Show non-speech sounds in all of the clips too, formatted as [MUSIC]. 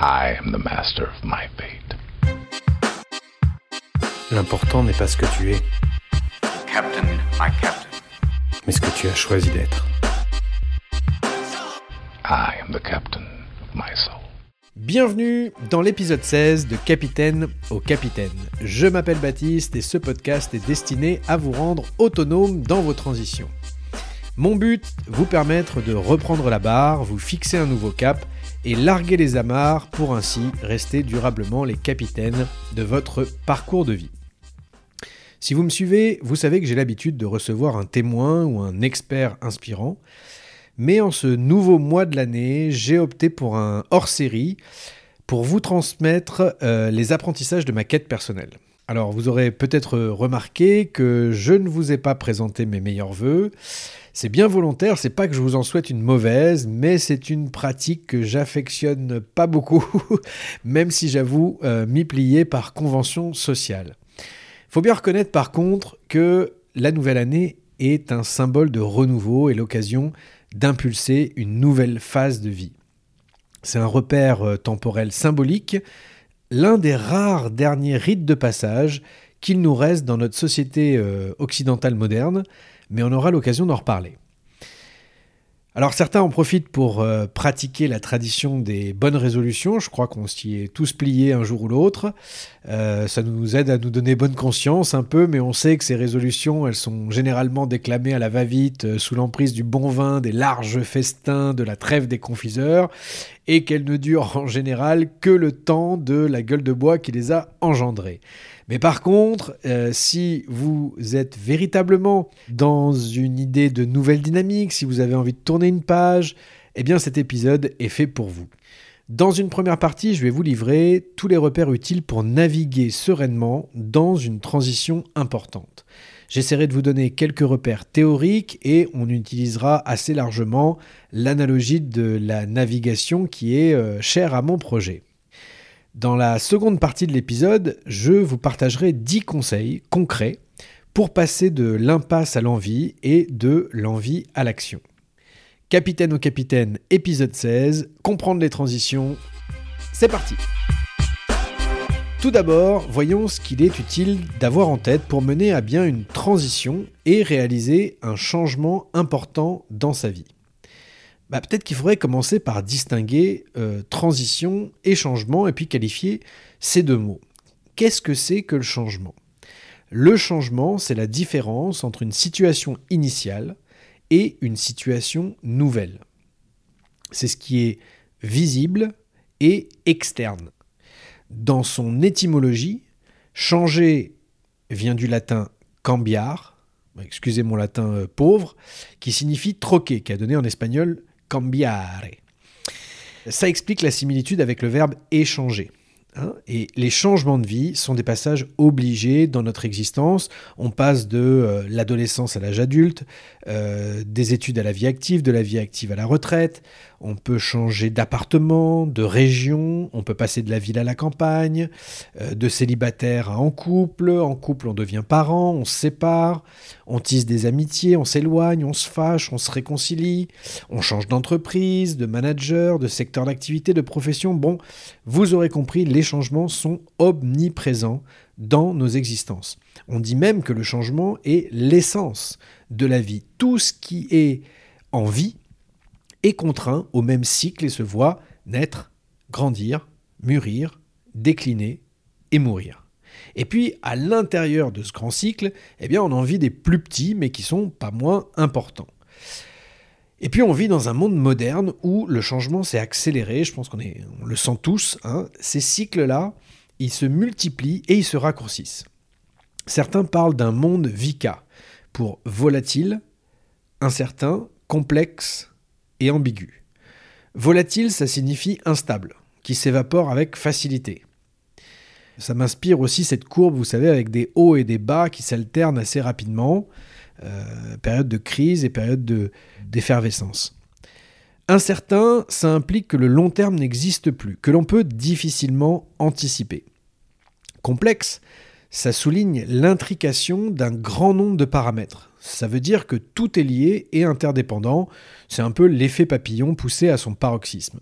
I am the master of my fate. L'important n'est pas ce que tu es, Captain, my captain. mais ce que tu as choisi d'être. I am the captain of my soul. Bienvenue dans l'épisode 16 de Capitaine au Capitaine. Je m'appelle Baptiste et ce podcast est destiné à vous rendre autonome dans vos transitions. Mon but, vous permettre de reprendre la barre, vous fixer un nouveau cap et larguer les amarres pour ainsi rester durablement les capitaines de votre parcours de vie. Si vous me suivez, vous savez que j'ai l'habitude de recevoir un témoin ou un expert inspirant. Mais en ce nouveau mois de l'année, j'ai opté pour un hors-série pour vous transmettre euh, les apprentissages de ma quête personnelle. Alors vous aurez peut-être remarqué que je ne vous ai pas présenté mes meilleurs voeux. C'est bien volontaire, c'est pas que je vous en souhaite une mauvaise, mais c'est une pratique que j'affectionne pas beaucoup, [LAUGHS] même si j'avoue euh, m'y plier par convention sociale. Faut bien reconnaître par contre que la nouvelle année est un symbole de renouveau et l'occasion d'impulser une nouvelle phase de vie. C'est un repère euh, temporel symbolique, l'un des rares derniers rites de passage qu'il nous reste dans notre société euh, occidentale moderne, mais on aura l'occasion d'en reparler. Alors certains en profitent pour euh, pratiquer la tradition des bonnes résolutions, je crois qu'on s'y est tous pliés un jour ou l'autre, Euh, ça nous aide à nous donner bonne conscience un peu, mais on sait que ces résolutions, elles sont généralement déclamées à la va-vite, euh, sous l'emprise du bon vin, des larges festins, de la trêve des confiseurs, et qu'elles ne durent en général que le temps de la gueule de bois qui les a engendrées. Mais par contre, euh, si vous êtes véritablement dans une idée de nouvelle dynamique, si vous avez envie de tourner une page, eh bien cet épisode est fait pour vous. Dans une première partie, je vais vous livrer tous les repères utiles pour naviguer sereinement dans une transition importante. J'essaierai de vous donner quelques repères théoriques et on utilisera assez largement l'analogie de la navigation qui est euh, chère à mon projet. Dans la seconde partie de l'épisode, je vous partagerai 10 conseils concrets pour passer de l'impasse à l'envie et de l'envie à l'action. Capitaine au capitaine, épisode 16, comprendre les transitions. C'est parti Tout d'abord, voyons ce qu'il est utile d'avoir en tête pour mener à bien une transition et réaliser un changement important dans sa vie. Bah, Peut-être qu'il faudrait commencer par distinguer euh, transition et changement et puis qualifier ces deux mots. Qu'est-ce que c'est que le changement? Le changement, c'est la différence entre une situation initiale et une situation nouvelle. C'est ce qui est visible et externe. Dans son étymologie, changer vient du latin cambiar, excusez mon latin euh, pauvre, qui signifie troquer, qui a donné en espagnol Ça explique la similitude avec le verbe échanger. hein. et les changements de vie sont des passages obligés dans notre existence. On passe de euh, l'adolescence à l'âge adulte, euh, des études à la vie active, de la vie active à la retraite. On peut changer d'appartement, de région, on peut passer de la ville à la campagne, euh, de célibataire à en couple, en couple on devient parent, on se sépare, on tisse des amitiés, on s'éloigne, on se fâche, on se réconcilie, on change d'entreprise, de manager, de secteur d'activité, de profession. Bon, vous aurez compris, les changements sont omniprésents dans nos existences. On dit même que le changement est l'essence de la vie. Tout ce qui est en vie est contraint au même cycle et se voit naître, grandir, mûrir, décliner et mourir. Et puis, à l'intérieur de ce grand cycle, eh bien, on en vit des plus petits, mais qui sont pas moins importants. Et puis, on vit dans un monde moderne où le changement s'est accéléré. Je pense qu'on le sent tous. hein. Ces cycles-là, ils se multiplient et ils se raccourcissent. Certains parlent d'un monde VICA pour volatile, incertain, complexe et ambigu. Volatile, ça signifie instable, qui s'évapore avec facilité. Ça m'inspire aussi cette courbe, vous savez, avec des hauts et des bas qui s'alternent assez rapidement, euh, période de crise et période de- d'effervescence. Incertain, ça implique que le long terme n'existe plus, que l'on peut difficilement anticiper. Complexe, ça souligne l'intrication d'un grand nombre de paramètres. Ça veut dire que tout est lié et interdépendant. C'est un peu l'effet papillon poussé à son paroxysme.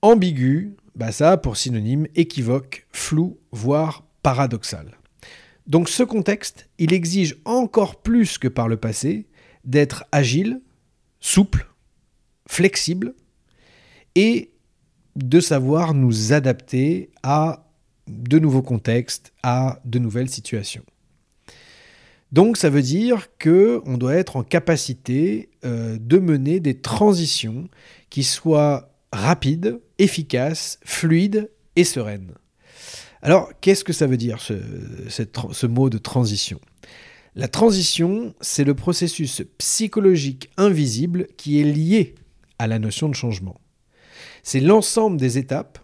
Ambigu, bah ça a pour synonyme équivoque, flou, voire paradoxal. Donc ce contexte, il exige encore plus que par le passé d'être agile, souple, flexible et de savoir nous adapter à de nouveaux contextes, à de nouvelles situations. Donc ça veut dire que on doit être en capacité euh, de mener des transitions qui soient rapides, efficaces, fluides et sereines. Alors qu'est-ce que ça veut dire ce, ce mot de transition? La transition, c'est le processus psychologique invisible qui est lié à la notion de changement. C'est l'ensemble des étapes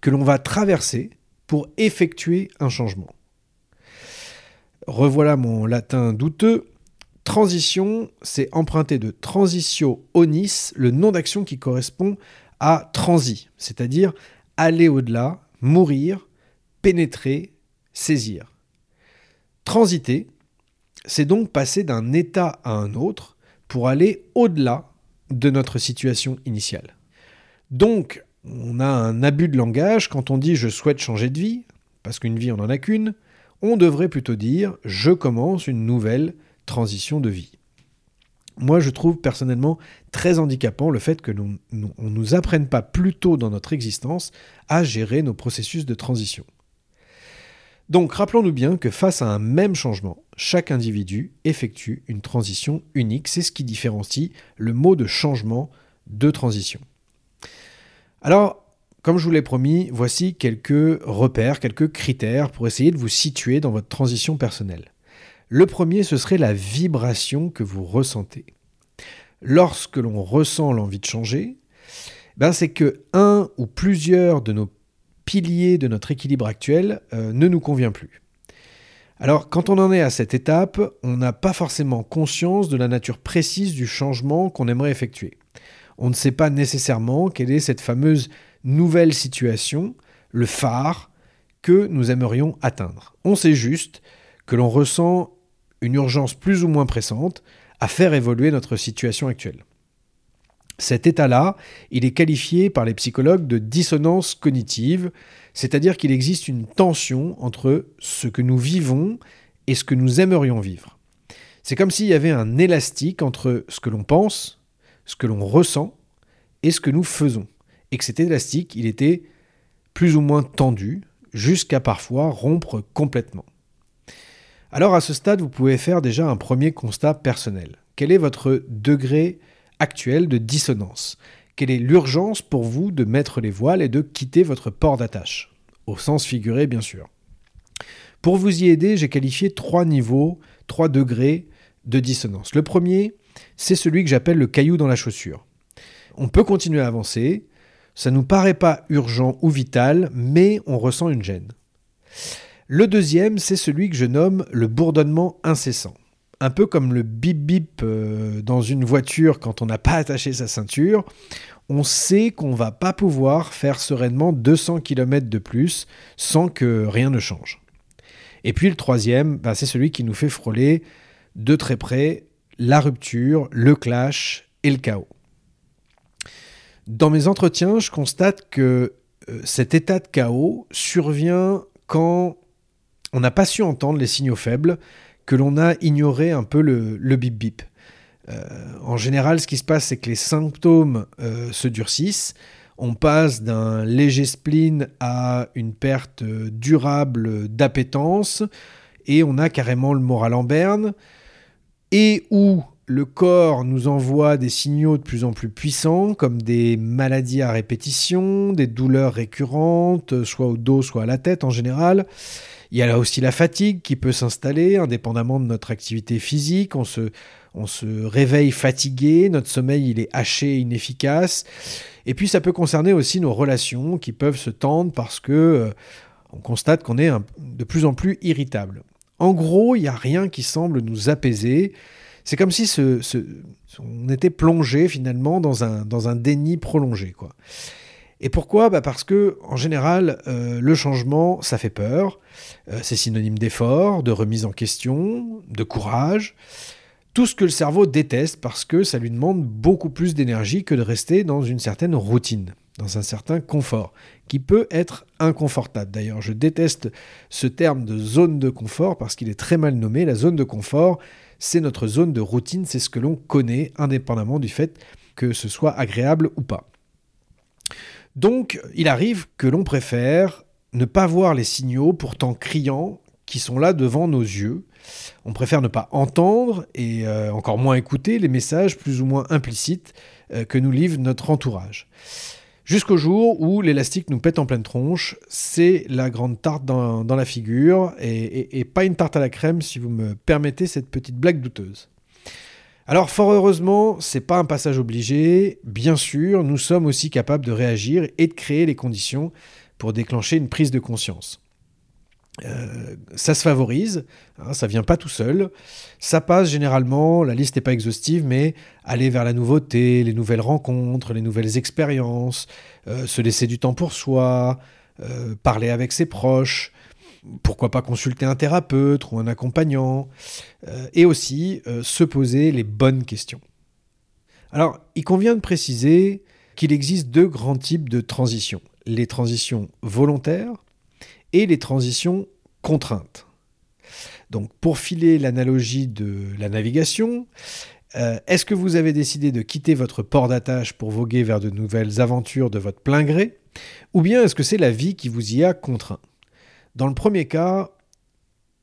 que l'on va traverser pour effectuer un changement. Revoilà mon latin douteux. Transition, c'est emprunté de transitio onis, le nom d'action qui correspond à transi, c'est-à-dire aller au-delà, mourir, pénétrer, saisir. Transiter, c'est donc passer d'un état à un autre pour aller au-delà de notre situation initiale. Donc, on a un abus de langage quand on dit je souhaite changer de vie, parce qu'une vie on n'en a qu'une, on devrait plutôt dire je commence une nouvelle transition de vie. Moi, je trouve personnellement très handicapant le fait que nous, ne nous apprenne pas plus tôt dans notre existence à gérer nos processus de transition. Donc, rappelons-nous bien que face à un même changement, chaque individu effectue une transition unique. C'est ce qui différencie le mot de changement de transition. Alors, comme je vous l'ai promis, voici quelques repères, quelques critères pour essayer de vous situer dans votre transition personnelle. Le premier, ce serait la vibration que vous ressentez. Lorsque l'on ressent l'envie de changer, ben c'est que un ou plusieurs de nos piliers de notre équilibre actuel euh, ne nous convient plus. Alors, quand on en est à cette étape, on n'a pas forcément conscience de la nature précise du changement qu'on aimerait effectuer. On ne sait pas nécessairement quelle est cette fameuse nouvelle situation, le phare que nous aimerions atteindre. On sait juste que l'on ressent une urgence plus ou moins pressante à faire évoluer notre situation actuelle. Cet état-là, il est qualifié par les psychologues de dissonance cognitive, c'est-à-dire qu'il existe une tension entre ce que nous vivons et ce que nous aimerions vivre. C'est comme s'il y avait un élastique entre ce que l'on pense, ce que l'on ressent et ce que nous faisons et que cet élastique, il était plus ou moins tendu, jusqu'à parfois rompre complètement. Alors à ce stade, vous pouvez faire déjà un premier constat personnel. Quel est votre degré actuel de dissonance? Quelle est l'urgence pour vous de mettre les voiles et de quitter votre port d'attache? Au sens figuré, bien sûr. Pour vous y aider, j'ai qualifié trois niveaux, trois degrés de dissonance. Le premier, c'est celui que j'appelle le caillou dans la chaussure. On peut continuer à avancer, ça ne nous paraît pas urgent ou vital, mais on ressent une gêne. Le deuxième, c'est celui que je nomme le bourdonnement incessant. Un peu comme le bip bip euh, dans une voiture quand on n'a pas attaché sa ceinture, on sait qu'on va pas pouvoir faire sereinement 200 km de plus sans que rien ne change. Et puis le troisième, bah, c'est celui qui nous fait frôler de très près la rupture, le clash et le chaos. Dans mes entretiens, je constate que euh, cet état de chaos survient quand on n'a pas su entendre les signaux faibles, que l'on a ignoré un peu le, bip bip. Euh, en général, ce qui se passe, c'est que les symptômes euh, se durcissent. On passe d'un léger spleen à une perte durable d'appétence et on a carrément le moral en berne. Et où le corps nous envoie des signaux de plus en plus puissants, comme des maladies à répétition, des douleurs récurrentes, soit au dos, soit à la tête en général. Il y a là aussi la fatigue qui peut s'installer, indépendamment de notre activité physique. On se, réveille fatigué, notre sommeil il est haché, inefficace. Et puis ça peut concerner aussi nos relations qui peuvent se tendre parce que euh, on constate qu'on est de plus en plus irritable. En gros, il n'y a rien qui semble nous apaiser. C'est comme si on était plongé finalement dans un, dans un déni prolongé. Quoi. Et pourquoi? Bah Parce que, en général, euh, le changement, ça fait peur. Euh, c'est synonyme d'effort, de remise en question, de courage. Tout ce que le cerveau déteste parce que ça lui demande beaucoup plus d'énergie que de rester dans une certaine routine. dans un certain confort, qui peut être inconfortable. D'ailleurs, je déteste ce terme de zone de confort parce qu'il est très mal nommé. La zone de confort, c'est notre zone de routine, c'est ce que l'on connaît, indépendamment du fait que ce soit agréable ou pas. Donc, il arrive que l'on préfère ne pas voir les signaux pourtant criants qui sont là devant nos yeux. On préfère ne pas entendre et euh, encore moins écouter les messages plus ou moins implicites euh, que nous livre notre entourage. Jusqu'au jour où l'élastique nous pète en pleine tronche, c'est la grande tarte dans, la figure, et, pas une tarte à la crème si vous me permettez cette petite blague douteuse. Alors fort heureusement, c'est pas un passage obligé, bien sûr, nous sommes aussi capables de réagir et de créer les conditions pour déclencher une prise de conscience. Euh, ça se favorise, hein, ça vient pas tout seul. Ça passe généralement, la liste n'est pas exhaustive, mais aller vers la nouveauté, les nouvelles rencontres, les nouvelles expériences, euh, se laisser du temps pour soi, euh, parler avec ses proches, pourquoi pas consulter un thérapeute ou un accompagnant, et aussi se poser les bonnes questions. Alors, il convient de préciser qu'il existe deux grands types de transitions. Les transitions volontaires et les transitions contraintes. Donc pour filer l'analogie de la navigation, euh, est-ce que vous avez décidé de quitter votre port d'attache pour voguer vers de nouvelles aventures de votre plein gré Ou bien est-ce que c'est la vie qui vous y a contraint? Dans le premier cas,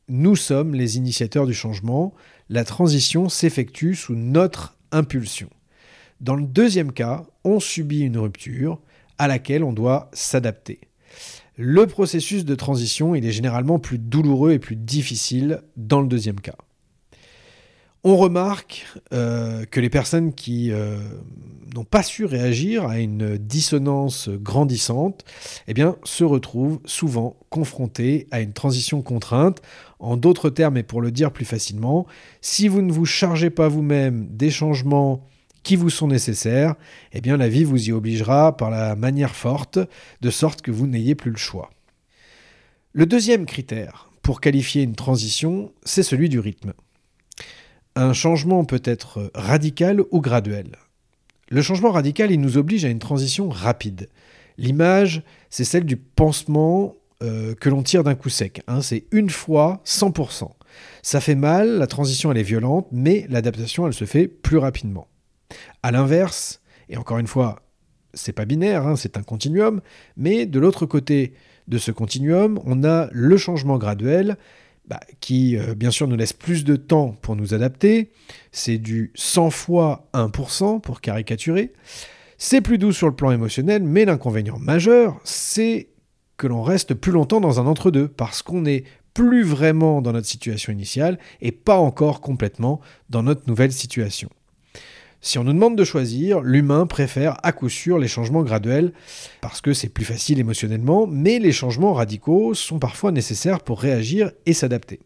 nous sommes les initiateurs du changement, la transition s'effectue sous notre impulsion. Dans le deuxième cas, on subit une rupture à laquelle on doit s'adapter. Le processus de transition, il est généralement plus douloureux et plus difficile dans le deuxième cas. On remarque euh, que les personnes qui euh, n'ont pas su réagir à une dissonance grandissante eh se retrouvent souvent confrontées à une transition contrainte. En d'autres termes, et pour le dire plus facilement, si vous ne vous chargez pas vous-même des changements qui vous sont nécessaires, eh bien la vie vous y obligera par la manière forte, de sorte que vous n'ayez plus le choix. Le deuxième critère pour qualifier une transition, c'est celui du rythme. Un changement peut être radical ou graduel. Le changement radical, il nous oblige à une transition rapide. L'image, c'est celle du pansement euh, que l'on tire d'un coup sec. Hein. c'est une fois 100%. Ça fait mal, la transition elle est violente, mais l'adaptation elle se fait plus rapidement. À l'inverse, et encore une fois, c'est pas binaire, hein, c'est un continuum, mais de l'autre côté de ce continuum, on a le changement graduel bah, qui, euh, bien sûr, nous laisse plus de temps pour nous adapter. C'est du 100 fois 1% pour caricaturer. C'est plus doux sur le plan émotionnel, mais l'inconvénient majeur, c'est que l'on reste plus longtemps dans un entre-deux, parce qu'on n'est plus vraiment dans notre situation initiale et pas encore complètement dans notre nouvelle situation. Si on nous demande de choisir, l'humain préfère à coup sûr les changements graduels parce que c'est plus facile émotionnellement, mais les changements radicaux sont parfois nécessaires pour réagir et s'adapter.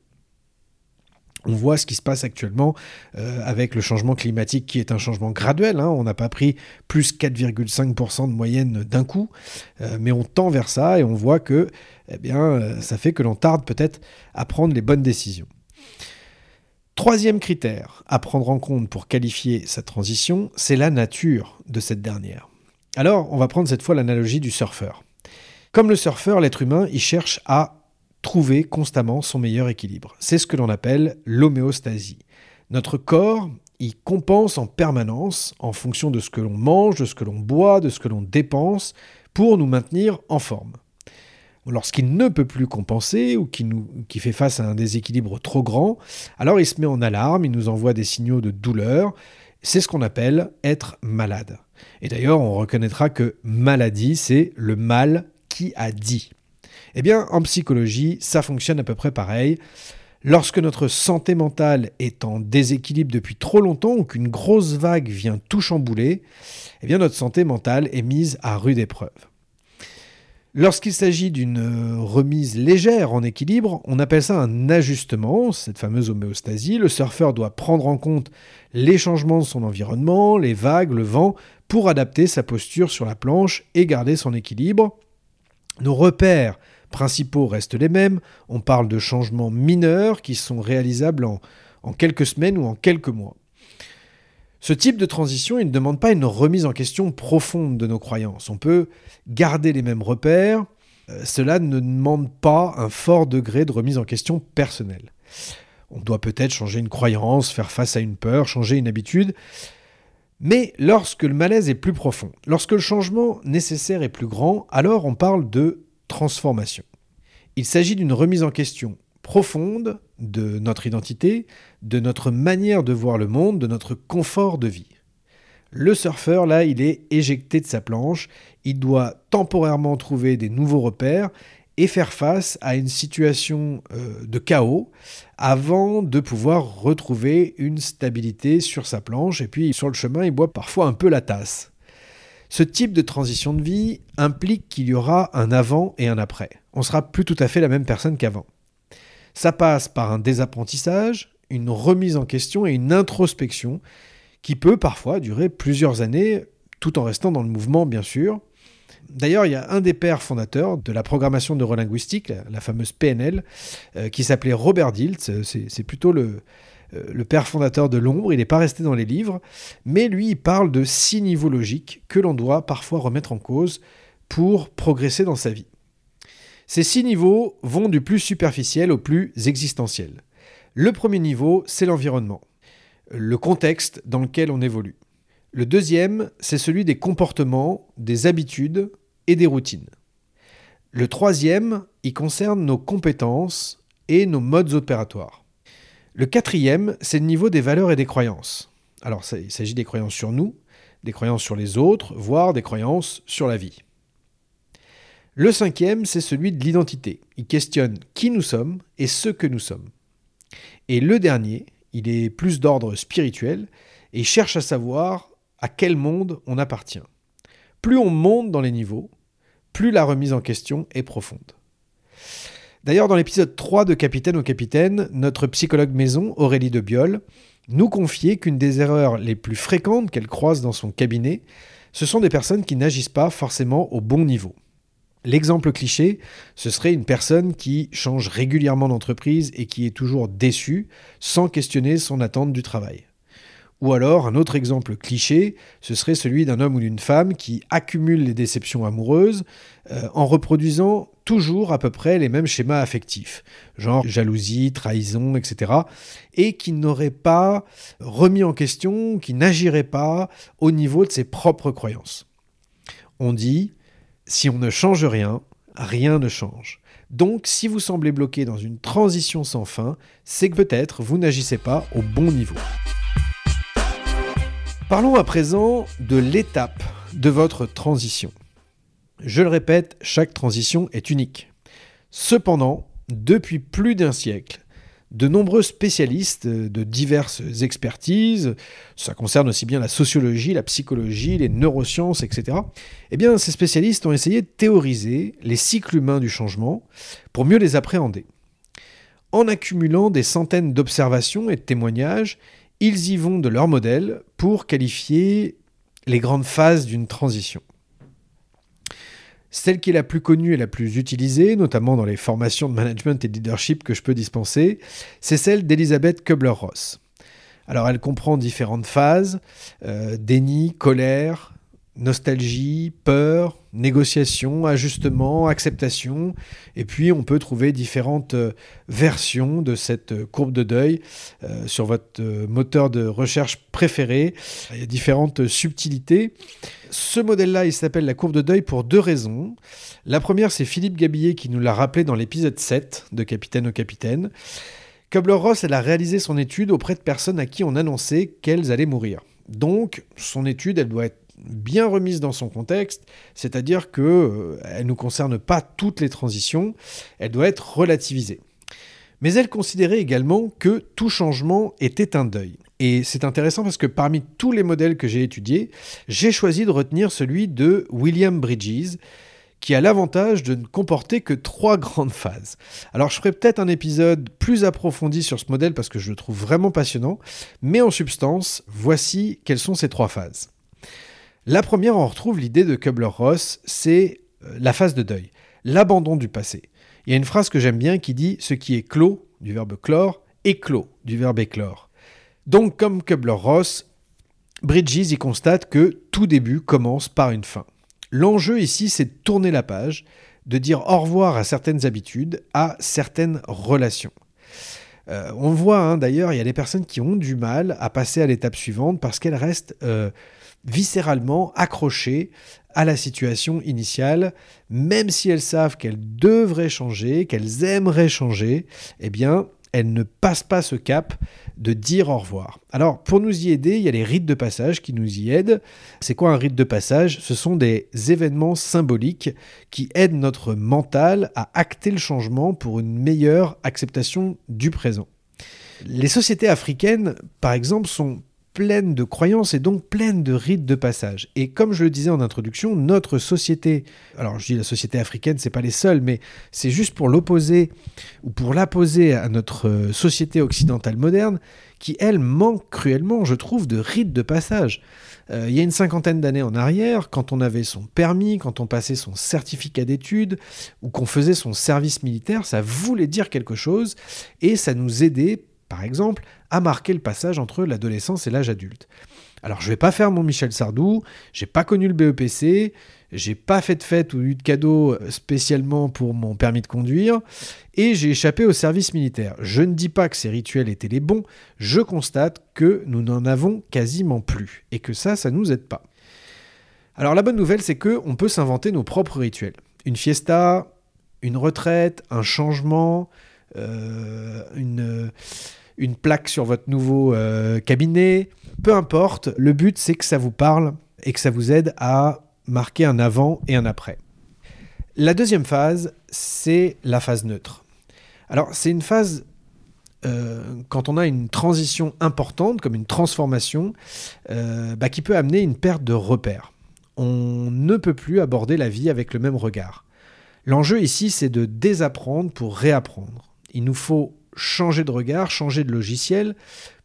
On voit ce qui se passe actuellement euh, avec le changement climatique qui est un changement graduel. Hein. On n'a pas pris plus 4,5% de moyenne d'un coup, euh, mais on tend vers ça et on voit que eh bien, euh, ça fait que l'on tarde peut-être à prendre les bonnes décisions. Troisième critère à prendre en compte pour qualifier sa transition, c'est la nature de cette dernière. Alors, on va prendre cette fois l'analogie du surfeur. Comme le surfeur, l'être humain, il cherche à trouver constamment son meilleur équilibre. C'est ce que l'on appelle l'homéostasie. Notre corps, il compense en permanence en fonction de ce que l'on mange, de ce que l'on boit, de ce que l'on dépense, pour nous maintenir en forme. Lorsqu'il ne peut plus compenser ou qu'il fait face à un déséquilibre trop grand, alors il se met en alarme, il nous envoie des signaux de douleur. C'est ce qu'on appelle être malade. Et d'ailleurs, on reconnaîtra que maladie, c'est le mal qui a dit. Eh bien, en psychologie, ça fonctionne à peu près pareil. Lorsque notre santé mentale est en déséquilibre depuis trop longtemps ou qu'une grosse vague vient tout chambouler, eh bien notre santé mentale est mise à rude épreuve. Lorsqu'il s'agit d'une euh, remise légère en équilibre, on appelle ça un ajustement, cette fameuse homéostasie. Le surfeur doit prendre en compte les changements de son environnement, les vagues, le vent, pour adapter sa posture sur la planche et garder son équilibre. Nos repères principaux restent les mêmes. On parle de changements mineurs qui sont réalisables en, quelques semaines ou en quelques mois. Ce type de transition, il ne demande pas une remise en question profonde de nos croyances. On peut garder les mêmes repères, euh, cela ne demande pas un fort degré de remise en question personnelle. On doit peut-être changer une croyance, faire face à une peur, changer une habitude, mais lorsque le malaise est plus profond, lorsque le changement nécessaire est plus grand, alors on parle de transformation. Il s'agit d'une remise en question profonde de notre identité, de notre manière de voir le monde, de notre confort de vie. Le surfeur, là, il est éjecté de sa planche, il doit temporairement trouver des nouveaux repères et faire face à une situation euh, de chaos avant de pouvoir retrouver une stabilité sur sa planche. Et puis sur le chemin, il boit parfois un peu la tasse. Ce type de transition de vie implique qu'il y aura un avant et un après. On sera plus tout à fait la même personne qu'avant. Ça passe par un désapprentissage, une remise en question et une introspection qui peut parfois durer plusieurs années, tout en restant dans le mouvement, bien sûr. D'ailleurs, il y a un des pères fondateurs de la programmation neurolinguistique, la fameuse PNL, euh, qui s'appelait Robert Diltz. C'est plutôt le, euh, le père fondateur de l'ombre. Il n'est pas resté dans les livres, mais lui, il parle de six niveaux logiques que l'on doit parfois remettre en cause pour progresser dans sa vie. Ces six niveaux vont du plus superficiel au plus existentiel. Le premier niveau, c'est l'environnement, le contexte dans lequel on évolue. Le deuxième, c'est celui des comportements, des habitudes et des routines. Le troisième, il concerne nos compétences et nos modes opératoires. Le quatrième, c'est le niveau des valeurs et des croyances. Alors, il s'agit des croyances sur nous, des croyances sur les autres, voire des croyances sur la vie. Le cinquième, c'est celui de l'identité. Il questionne qui nous sommes et ce que nous sommes. Et le dernier, il est plus d'ordre spirituel et cherche à savoir à quel monde on appartient. Plus on monte dans les niveaux, plus la remise en question est profonde. D'ailleurs, dans l'épisode 3 de Capitaine au Capitaine, notre psychologue maison, Aurélie de Biol, nous confiait qu'une des erreurs les plus fréquentes qu'elle croise dans son cabinet, ce sont des personnes qui n'agissent pas forcément au bon niveau. L'exemple cliché, ce serait une personne qui change régulièrement d'entreprise et qui est toujours déçue sans questionner son attente du travail. Ou alors, un autre exemple cliché, ce serait celui d'un homme ou d'une femme qui accumule les déceptions amoureuses euh, en reproduisant toujours à peu près les mêmes schémas affectifs, genre jalousie, trahison, etc., et qui n'aurait pas remis en question, qui n'agirait pas au niveau de ses propres croyances. On dit si on ne change rien, rien ne change. Donc, si vous semblez bloqué dans une transition sans fin, c'est que peut-être vous n'agissez pas au bon niveau. Parlons à présent de l'étape de votre transition. Je le répète, chaque transition est unique. Cependant, depuis plus d'un siècle, de nombreux spécialistes de diverses expertises, ça concerne aussi bien la sociologie, la psychologie, les neurosciences, etc. Eh bien, ces spécialistes ont essayé de théoriser les cycles humains du changement pour mieux les appréhender. En accumulant des centaines d'observations et de témoignages, ils y vont de leur modèle pour qualifier les grandes phases d'une transition. Celle qui est la plus connue et la plus utilisée, notamment dans les formations de management et de leadership que je peux dispenser, c'est celle d'Elisabeth Kubler-Ross. Alors elle comprend différentes phases, euh, déni, colère, nostalgie, peur, négociation, ajustement, acceptation. Et puis on peut trouver différentes euh, versions de cette euh, courbe de deuil euh, sur votre moteur de recherche préféré. Il y a différentes subtilités. Ce modèle-là, il s'appelle la courbe de deuil pour deux raisons. La première, c'est Philippe Gabillet qui nous l'a rappelé dans l'épisode 7 de Capitaine au Capitaine. Kubler-Ross, elle a réalisé son étude auprès de personnes à qui on annonçait qu'elles allaient mourir. Donc, son étude, elle doit être bien remise dans son contexte, c'est-à-dire qu'elle euh, ne concerne pas toutes les transitions, elle doit être relativisée. Mais elle considérait également que tout changement était un deuil. Et c'est intéressant parce que parmi tous les modèles que j'ai étudiés, j'ai choisi de retenir celui de William Bridges, qui a l'avantage de ne comporter que trois [LAUGHS] grandes phases. Alors je ferai peut-être un épisode plus approfondi sur ce modèle parce que je le trouve vraiment passionnant, mais en substance, voici quelles sont ces trois phases. La première, on retrouve l'idée de Kubler-Ross, c'est euh, la phase de deuil, l'abandon du passé. Il y a une phrase que j'aime bien qui dit Ce qui est clos, du verbe clore, éclos, du verbe éclore. Donc, comme Kubler-Ross, Bridges y constate que tout début commence par une fin. L'enjeu ici, c'est de tourner la page, de dire au revoir à certaines habitudes, à certaines relations. Euh, on voit hein, d'ailleurs, il y a des personnes qui ont du mal à passer à l'étape suivante parce qu'elles restent euh, viscéralement accrochées à la situation initiale, même si elles savent qu'elles devraient changer, qu'elles aimeraient changer, eh bien, elles ne passent pas ce cap de dire au revoir. Alors, pour nous y aider, il y a les rites de passage qui nous y aident. C'est quoi un rite de passage? Ce sont des événements symboliques qui aident notre mental à acter le changement pour une meilleure acceptation du présent. Les sociétés africaines, par exemple, sont pleine de croyances et donc pleine de rites de passage. Et comme je le disais en introduction, notre société, alors je dis la société africaine, c'est pas les seuls, mais c'est juste pour l'opposer ou pour l'apposer à notre euh, société occidentale moderne, qui elle manque cruellement, je trouve, de rites de passage. Euh, il y a une cinquantaine d'années en arrière, quand on avait son permis, quand on passait son certificat d'études ou qu'on faisait son service militaire, ça voulait dire quelque chose et ça nous aidait par exemple, à marquer le passage entre l'adolescence et l'âge adulte. Alors je vais pas faire mon Michel Sardou, j'ai pas connu le BEPC, j'ai pas fait de fête ou eu de cadeau euh, spécialement pour mon permis de conduire, et j'ai échappé au service militaire. Je ne dis pas que ces rituels étaient les bons, je constate que nous n'en avons quasiment plus, et que ça, ça nous aide pas. Alors la bonne nouvelle, c'est que on peut s'inventer nos propres rituels. Une fiesta, une retraite, un changement, une, une plaque sur votre nouveau euh, cabinet, peu importe, le but c'est que ça vous parle et que ça vous aide à marquer un avant et un après. La deuxième phase, c'est la phase neutre. Alors c'est une phase euh, quand on a une transition importante, comme une transformation, bah, qui peut amener une perte de repères. On ne peut plus aborder la vie avec le même regard. L'enjeu ici, c'est de désapprendre pour réapprendre il nous faut changer de regard, changer de logiciel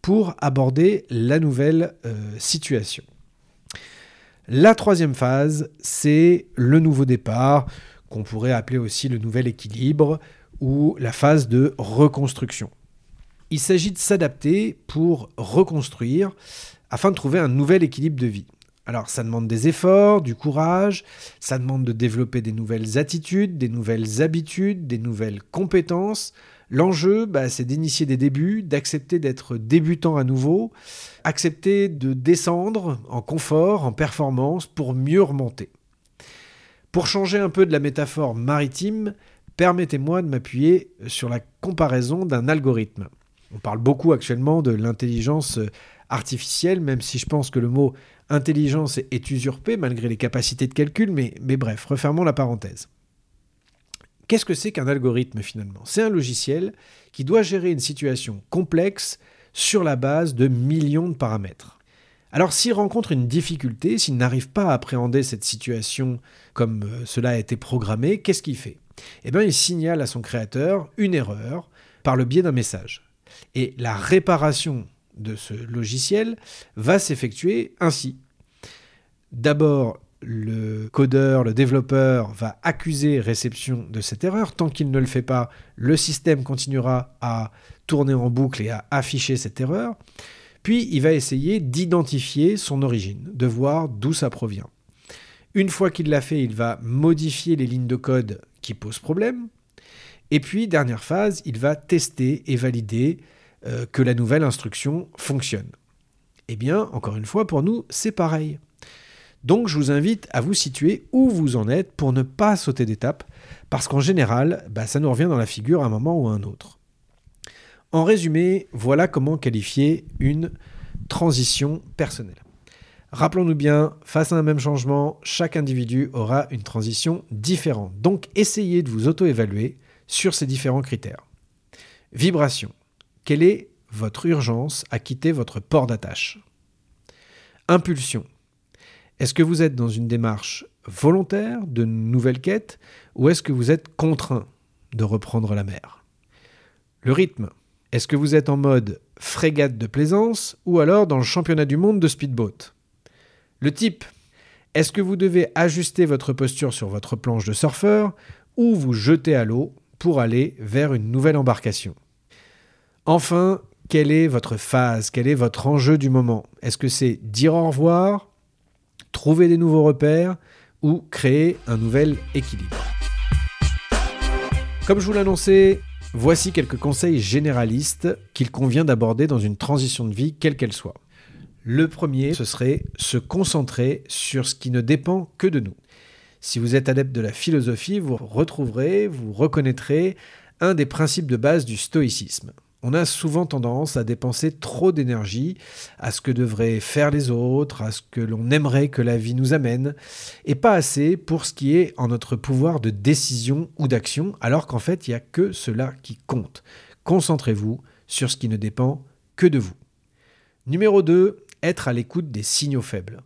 pour aborder la nouvelle euh, situation. La troisième phase, c'est le nouveau départ, qu'on pourrait appeler aussi le nouvel équilibre ou la phase de reconstruction. Il s'agit de s'adapter pour reconstruire afin de trouver un nouvel équilibre de vie. Alors ça demande des efforts, du courage, ça demande de développer des nouvelles attitudes, des nouvelles habitudes, des nouvelles compétences, L'enjeu, bah, c'est d'initier des débuts, d'accepter d'être débutant à nouveau, accepter de descendre en confort, en performance, pour mieux remonter. Pour changer un peu de la métaphore maritime, permettez-moi de m'appuyer sur la comparaison d'un algorithme. On parle beaucoup actuellement de l'intelligence artificielle, même si je pense que le mot intelligence est usurpé malgré les capacités de calcul, mais, mais bref, refermons la parenthèse. Qu'est-ce que c'est qu'un algorithme finalement? C'est un logiciel qui doit gérer une situation complexe sur la base de millions de paramètres. Alors s'il rencontre une difficulté, s'il n'arrive pas à appréhender cette situation comme euh, cela a été programmé, qu'est-ce qu'il fait? Eh bien il signale à son créateur une erreur par le biais d'un message. Et la réparation de ce logiciel va s'effectuer ainsi. D'abord, le codeur, le développeur va accuser réception de cette erreur. Tant qu'il ne le fait pas, le système continuera à tourner en boucle et à afficher cette erreur. Puis il va essayer d'identifier son origine, de voir d'où ça provient. Une fois qu'il l'a fait, il va modifier les lignes de code qui posent problème. Et puis, dernière phase, il va tester et valider euh, que la nouvelle instruction fonctionne. Eh bien, encore une fois, pour nous, c'est pareil. Donc je vous invite à vous situer où vous en êtes pour ne pas sauter d'étape, parce qu'en général, bah, ça nous revient dans la figure à un moment ou à un autre. En résumé, voilà comment qualifier une transition personnelle. Rappelons-nous bien, face à un même changement, chaque individu aura une transition différente. Donc essayez de vous auto-évaluer sur ces différents critères. Vibration. Quelle est votre urgence à quitter votre port d'attache? Impulsion. Est-ce que vous êtes dans une démarche volontaire de nouvelle quête ou est-ce que vous êtes contraint de reprendre la mer? Le rythme. Est-ce que vous êtes en mode frégate de plaisance ou alors dans le championnat du monde de speedboat? Le type. Est-ce que vous devez ajuster votre posture sur votre planche de surfeur ou vous jeter à l'eau pour aller vers une nouvelle embarcation? Enfin, quelle est votre phase, quel est votre enjeu du moment? Est-ce que c'est dire au revoir, trouver des nouveaux repères ou créer un nouvel équilibre Comme je vous l'annonçais, voici quelques conseils généralistes qu'il convient d'aborder dans une transition de vie, quelle qu'elle soit. Le premier, ce serait se concentrer sur ce qui ne dépend que de nous. Si vous êtes adepte de la philosophie, vous retrouverez, vous reconnaîtrez un des principes de base du stoïcisme. On a souvent tendance à dépenser trop d'énergie à ce que devraient faire les autres, à ce que l'on aimerait que la vie nous amène, et pas assez pour ce qui est en notre pouvoir de décision ou d'action, alors qu'en fait, il n'y a que cela qui compte. Concentrez-vous sur ce qui ne dépend que de vous. Numéro 2, être à l'écoute des signaux faibles.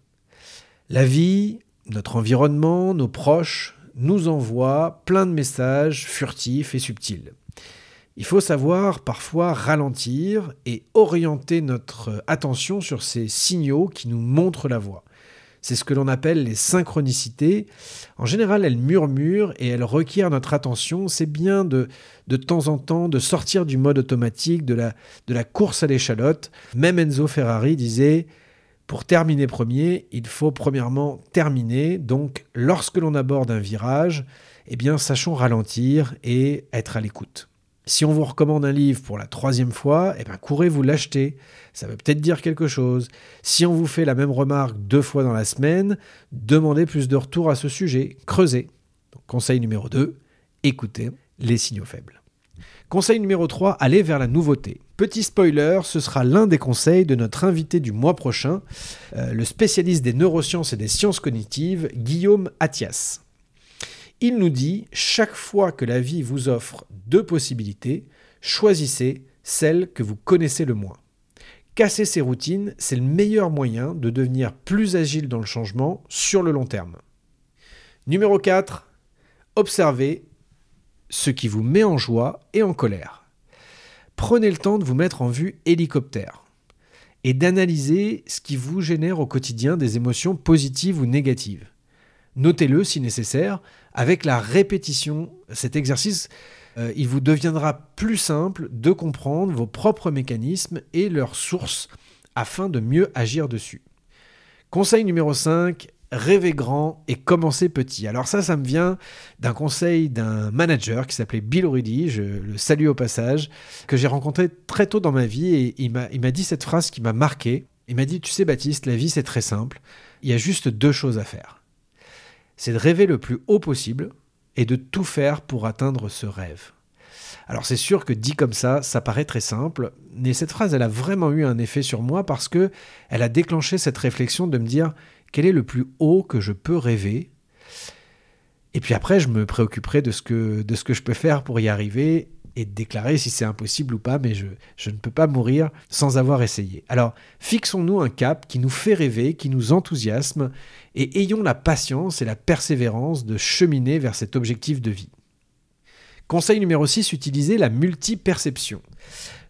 La vie, notre environnement, nos proches nous envoient plein de messages furtifs et subtils. Il faut savoir parfois ralentir et orienter notre attention sur ces signaux qui nous montrent la voie. C'est ce que l'on appelle les synchronicités. En général, elles murmurent et elles requièrent notre attention. C'est bien de, temps en temps de sortir du mode automatique, de la, de la course à l'échalote. Même Enzo Ferrari disait pour terminer premier, il faut premièrement terminer. Donc, lorsque l'on aborde un virage, eh bien, sachons ralentir et être à l'écoute. Si on vous recommande un livre pour la troisième fois, eh bien, courez vous l'acheter. Ça veut peut-être dire quelque chose. Si on vous fait la même remarque deux fois dans la semaine, demandez plus de retours à ce sujet. Creusez. conseil numéro 2, écoutez les signaux faibles. Conseil numéro 3, allez vers la nouveauté. Petit spoiler, ce sera l'un des conseils de notre invité du mois prochain, euh, le spécialiste des neurosciences et des sciences cognitives, Guillaume Athias. Il nous dit, chaque fois que la vie vous offre deux possibilités, choisissez celle que vous connaissez le moins. Casser ses routines, c'est le meilleur moyen de devenir plus agile dans le changement sur le long terme. Numéro 4. Observez ce qui vous met en joie et en colère. Prenez le temps de vous mettre en vue hélicoptère et d'analyser ce qui vous génère au quotidien des émotions positives ou négatives. Notez-le si nécessaire. Avec la répétition, cet exercice, euh, il vous deviendra plus simple de comprendre vos propres mécanismes et leurs sources afin de mieux agir dessus. Conseil numéro 5, rêvez grand et commencez petit. Alors ça, ça me vient d'un conseil d'un manager qui s'appelait Bill Rudy, je le salue au passage, que j'ai rencontré très tôt dans ma vie et il m'a dit cette phrase qui m'a marqué. Il m'a dit, tu sais Baptiste, la vie c'est très simple, il y a juste deux choses à faire c'est de rêver le plus haut possible et de tout faire pour atteindre ce rêve. Alors c'est sûr que dit comme ça, ça paraît très simple, mais cette phrase, elle a vraiment eu un effet sur moi parce que elle a déclenché cette réflexion de me dire quel est le plus haut que je peux rêver. Et puis après, je me préoccuperai de ce que, de ce que je peux faire pour y arriver et déclarer si c'est impossible ou pas, mais je, je ne peux pas mourir sans avoir essayé. Alors, fixons-nous un cap qui nous fait rêver, qui nous enthousiasme, et ayons la patience et la persévérance de cheminer vers cet objectif de vie. Conseil numéro 6, utilisez la multiperception.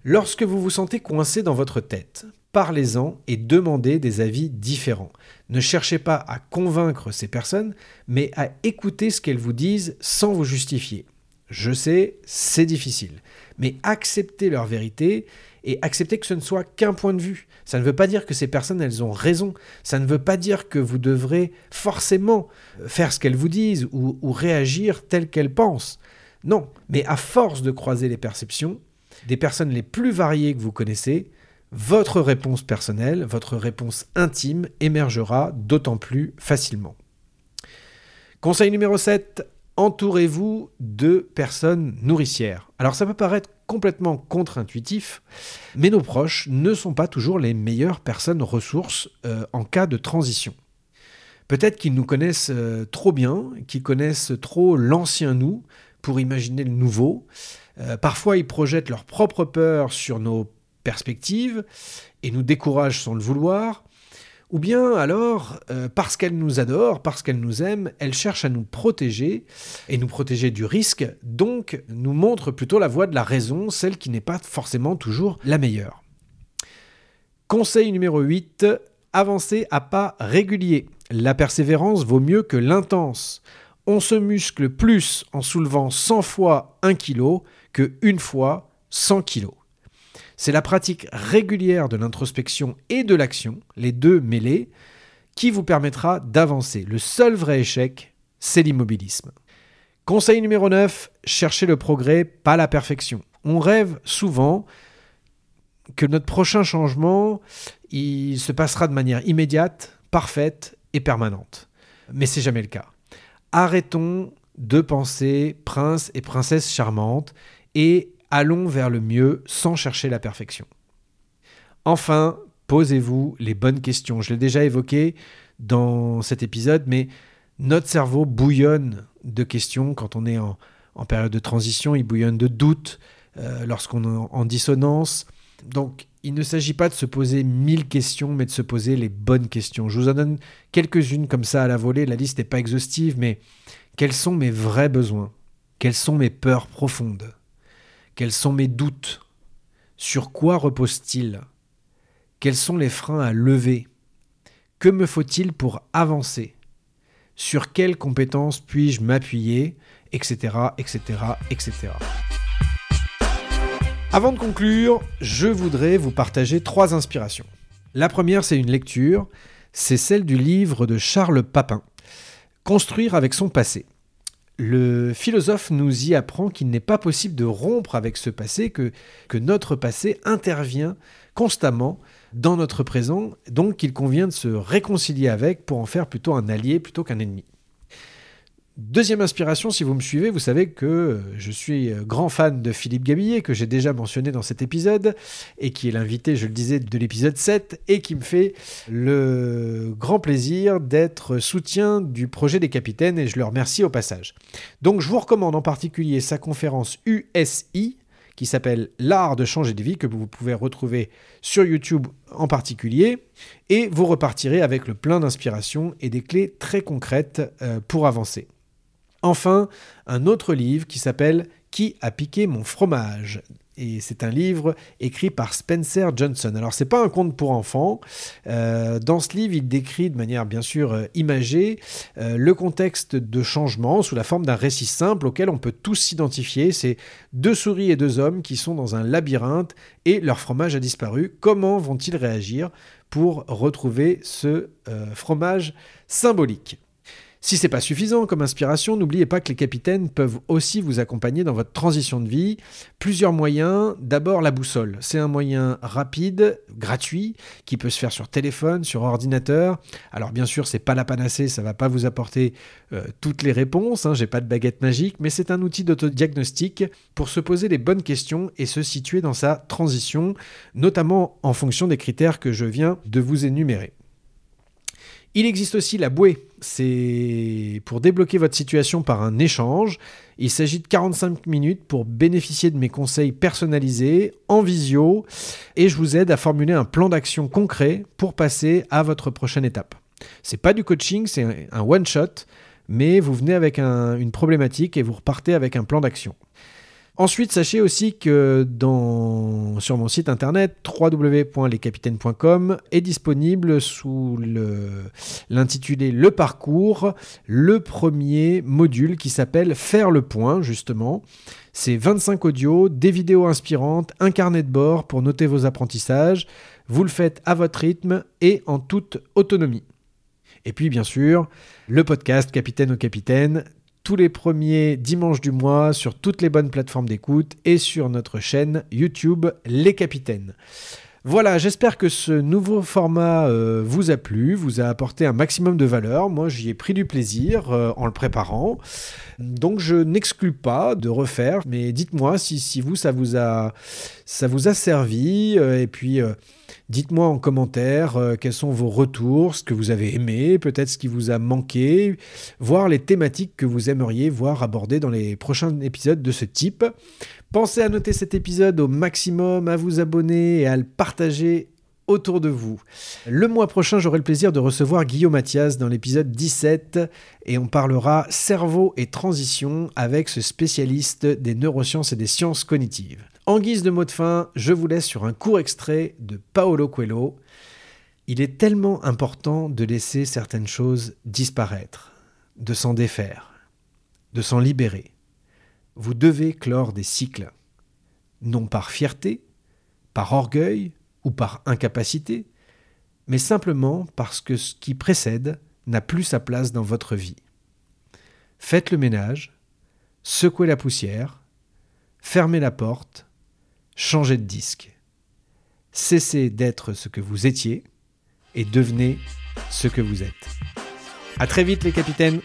Lorsque vous vous sentez coincé dans votre tête, parlez-en et demandez des avis différents. Ne cherchez pas à convaincre ces personnes, mais à écouter ce qu'elles vous disent sans vous justifier. Je sais, c'est difficile, mais acceptez leur vérité et acceptez que ce ne soit qu'un point de vue. Ça ne veut pas dire que ces personnes, elles ont raison. Ça ne veut pas dire que vous devrez forcément faire ce qu'elles vous disent ou, ou réagir tel qu'elles pensent. Non, mais à force de croiser les perceptions, des personnes les plus variées que vous connaissez, votre réponse personnelle, votre réponse intime émergera d'autant plus facilement. Conseil numéro 7, entourez-vous de personnes nourricières. Alors ça peut paraître complètement contre-intuitif, mais nos proches ne sont pas toujours les meilleures personnes ressources euh, en cas de transition. Peut-être qu'ils nous connaissent euh, trop bien, qu'ils connaissent trop l'ancien nous pour imaginer le nouveau. Euh, parfois, ils projettent leur propre peur sur nos perspectives et nous découragent sans le vouloir. Ou bien alors, euh, parce qu'elle nous adore, parce qu'elle nous aime, elle cherche à nous protéger et nous protéger du risque, donc nous montre plutôt la voie de la raison, celle qui n'est pas forcément toujours la meilleure. Conseil numéro 8, avancez à pas réguliers. La persévérance vaut mieux que l'intense. On se muscle plus en soulevant 100 fois 1 kg que une fois 100 kg. C'est la pratique régulière de l'introspection et de l'action, les deux mêlés, qui vous permettra d'avancer. Le seul vrai échec, c'est l'immobilisme. Conseil numéro 9, cherchez le progrès, pas la perfection. On rêve souvent que notre prochain changement, se passera de manière immédiate, parfaite et permanente. Mais c'est jamais le cas. Arrêtons de penser prince et princesse charmante et allons vers le mieux sans chercher la perfection. Enfin, posez-vous les bonnes questions. Je l'ai déjà évoqué dans cet épisode, mais notre cerveau bouillonne de questions quand on est en, période de transition, il bouillonne de doutes euh, lorsqu'on est en dissonance. Donc, il ne s'agit pas de se poser mille questions, mais de se poser les bonnes questions. Je vous en donne quelques-unes comme ça à la volée. La liste n'est pas exhaustive, mais quels sont mes vrais besoins? Quelles sont mes peurs profondes? Quels sont mes doutes? Sur quoi reposent-ils Quels sont les freins à lever? Que me faut-il pour avancer? Sur quelles compétences puis-je m'appuyer? Etc. etc. etc. Avant de conclure, je voudrais vous partager trois inspirations. La première, c'est une lecture, c'est celle du livre de Charles Papin, Construire avec son passé. Le philosophe nous y apprend qu'il n'est pas possible de rompre avec ce passé, que, notre passé intervient constamment dans notre présent, donc qu'il convient de se réconcilier avec pour en faire plutôt un allié plutôt qu'un ennemi. Deuxième inspiration, si vous me suivez, vous savez que je suis grand fan de Philippe Gabillet, que j'ai déjà mentionné dans cet épisode, et qui est l'invité, je le disais, de l'épisode 7, et qui me fait le grand plaisir d'être soutien du projet des capitaines, et je le remercie au passage. Donc je vous recommande en particulier sa conférence USI, qui s'appelle L'art de changer de vie, que vous pouvez retrouver sur YouTube en particulier, et vous repartirez avec le plein d'inspiration et des clés très concrètes euh, pour avancer. Enfin, un autre livre qui s'appelle Qui a piqué mon fromage? Et c'est un livre écrit par Spencer Johnson. Alors c'est pas un conte pour enfants. Euh, dans ce livre, il décrit de manière bien sûr euh, imagée euh, le contexte de changement sous la forme d'un récit simple auquel on peut tous s'identifier. C'est deux souris et deux hommes qui sont dans un labyrinthe et leur fromage a disparu. Comment vont-ils réagir pour retrouver ce fromage symbolique? Si c'est pas suffisant comme inspiration, n'oubliez pas que les capitaines peuvent aussi vous accompagner dans votre transition de vie. Plusieurs moyens. D'abord la boussole. C'est un moyen rapide, gratuit, qui peut se faire sur téléphone, sur ordinateur. Alors bien sûr, c'est pas la panacée, ça va pas vous apporter euh, toutes les réponses. Hein, J'ai pas de baguette magique, mais c'est un outil d'autodiagnostic pour se poser les bonnes questions et se situer dans sa transition, notamment en fonction des critères que je viens de vous énumérer. Il existe aussi la bouée. C'est pour débloquer votre situation par un échange. Il s'agit de 45 minutes pour bénéficier de mes conseils personnalisés en visio et je vous aide à formuler un plan d'action concret pour passer à votre prochaine étape. C'est pas du coaching, c'est un one shot, mais vous venez avec une problématique et vous repartez avec un plan d'action. Ensuite, sachez aussi que sur mon site internet www.lescapitaines.com est disponible sous l'intitulé le parcours le premier module qui s'appelle Faire le point justement. C'est 25 audios, des vidéos inspirantes, un carnet de bord pour noter vos apprentissages. Vous le faites à votre rythme et en toute autonomie. Et puis bien sûr, le podcast Capitaine au Capitaine, tous les premiers dimanches du mois sur toutes les bonnes plateformes d'écoute et sur notre chaîne YouTube Les Capitaines. Voilà, j'espère que ce nouveau format euh, vous a plu, vous a apporté un maximum de valeur. Moi, j'y ai pris du plaisir euh, en le préparant. Donc, je n'exclus pas de refaire, mais dites-moi si, vous, ça vous a, ça vous a servi. Euh, et puis, Dites-moi en commentaire euh, quels sont vos retours, ce que vous avez aimé, peut-être ce qui vous a manqué, voir les thématiques que vous aimeriez voir abordées dans les prochains épisodes de ce type. Pensez à noter cet épisode au maximum, à vous abonner et à le partager autour de vous. Le mois prochain, j'aurai le plaisir de recevoir Guillaume Mathias dans l'épisode 17 et on parlera cerveau et transition avec ce spécialiste des neurosciences et des sciences cognitives. En guise de mot de fin, je vous laisse sur un court extrait de Paolo Coelho. Il est tellement important de laisser certaines choses disparaître, de s'en défaire, de s'en libérer. Vous devez clore des cycles, non par fierté, par orgueil ou par incapacité, mais simplement parce que ce qui précède n'a plus sa place dans votre vie. Faites le ménage, secouez la poussière, fermez la porte, changez de disque. Cessez d'être ce que vous étiez et devenez ce que vous êtes. À très vite les capitaines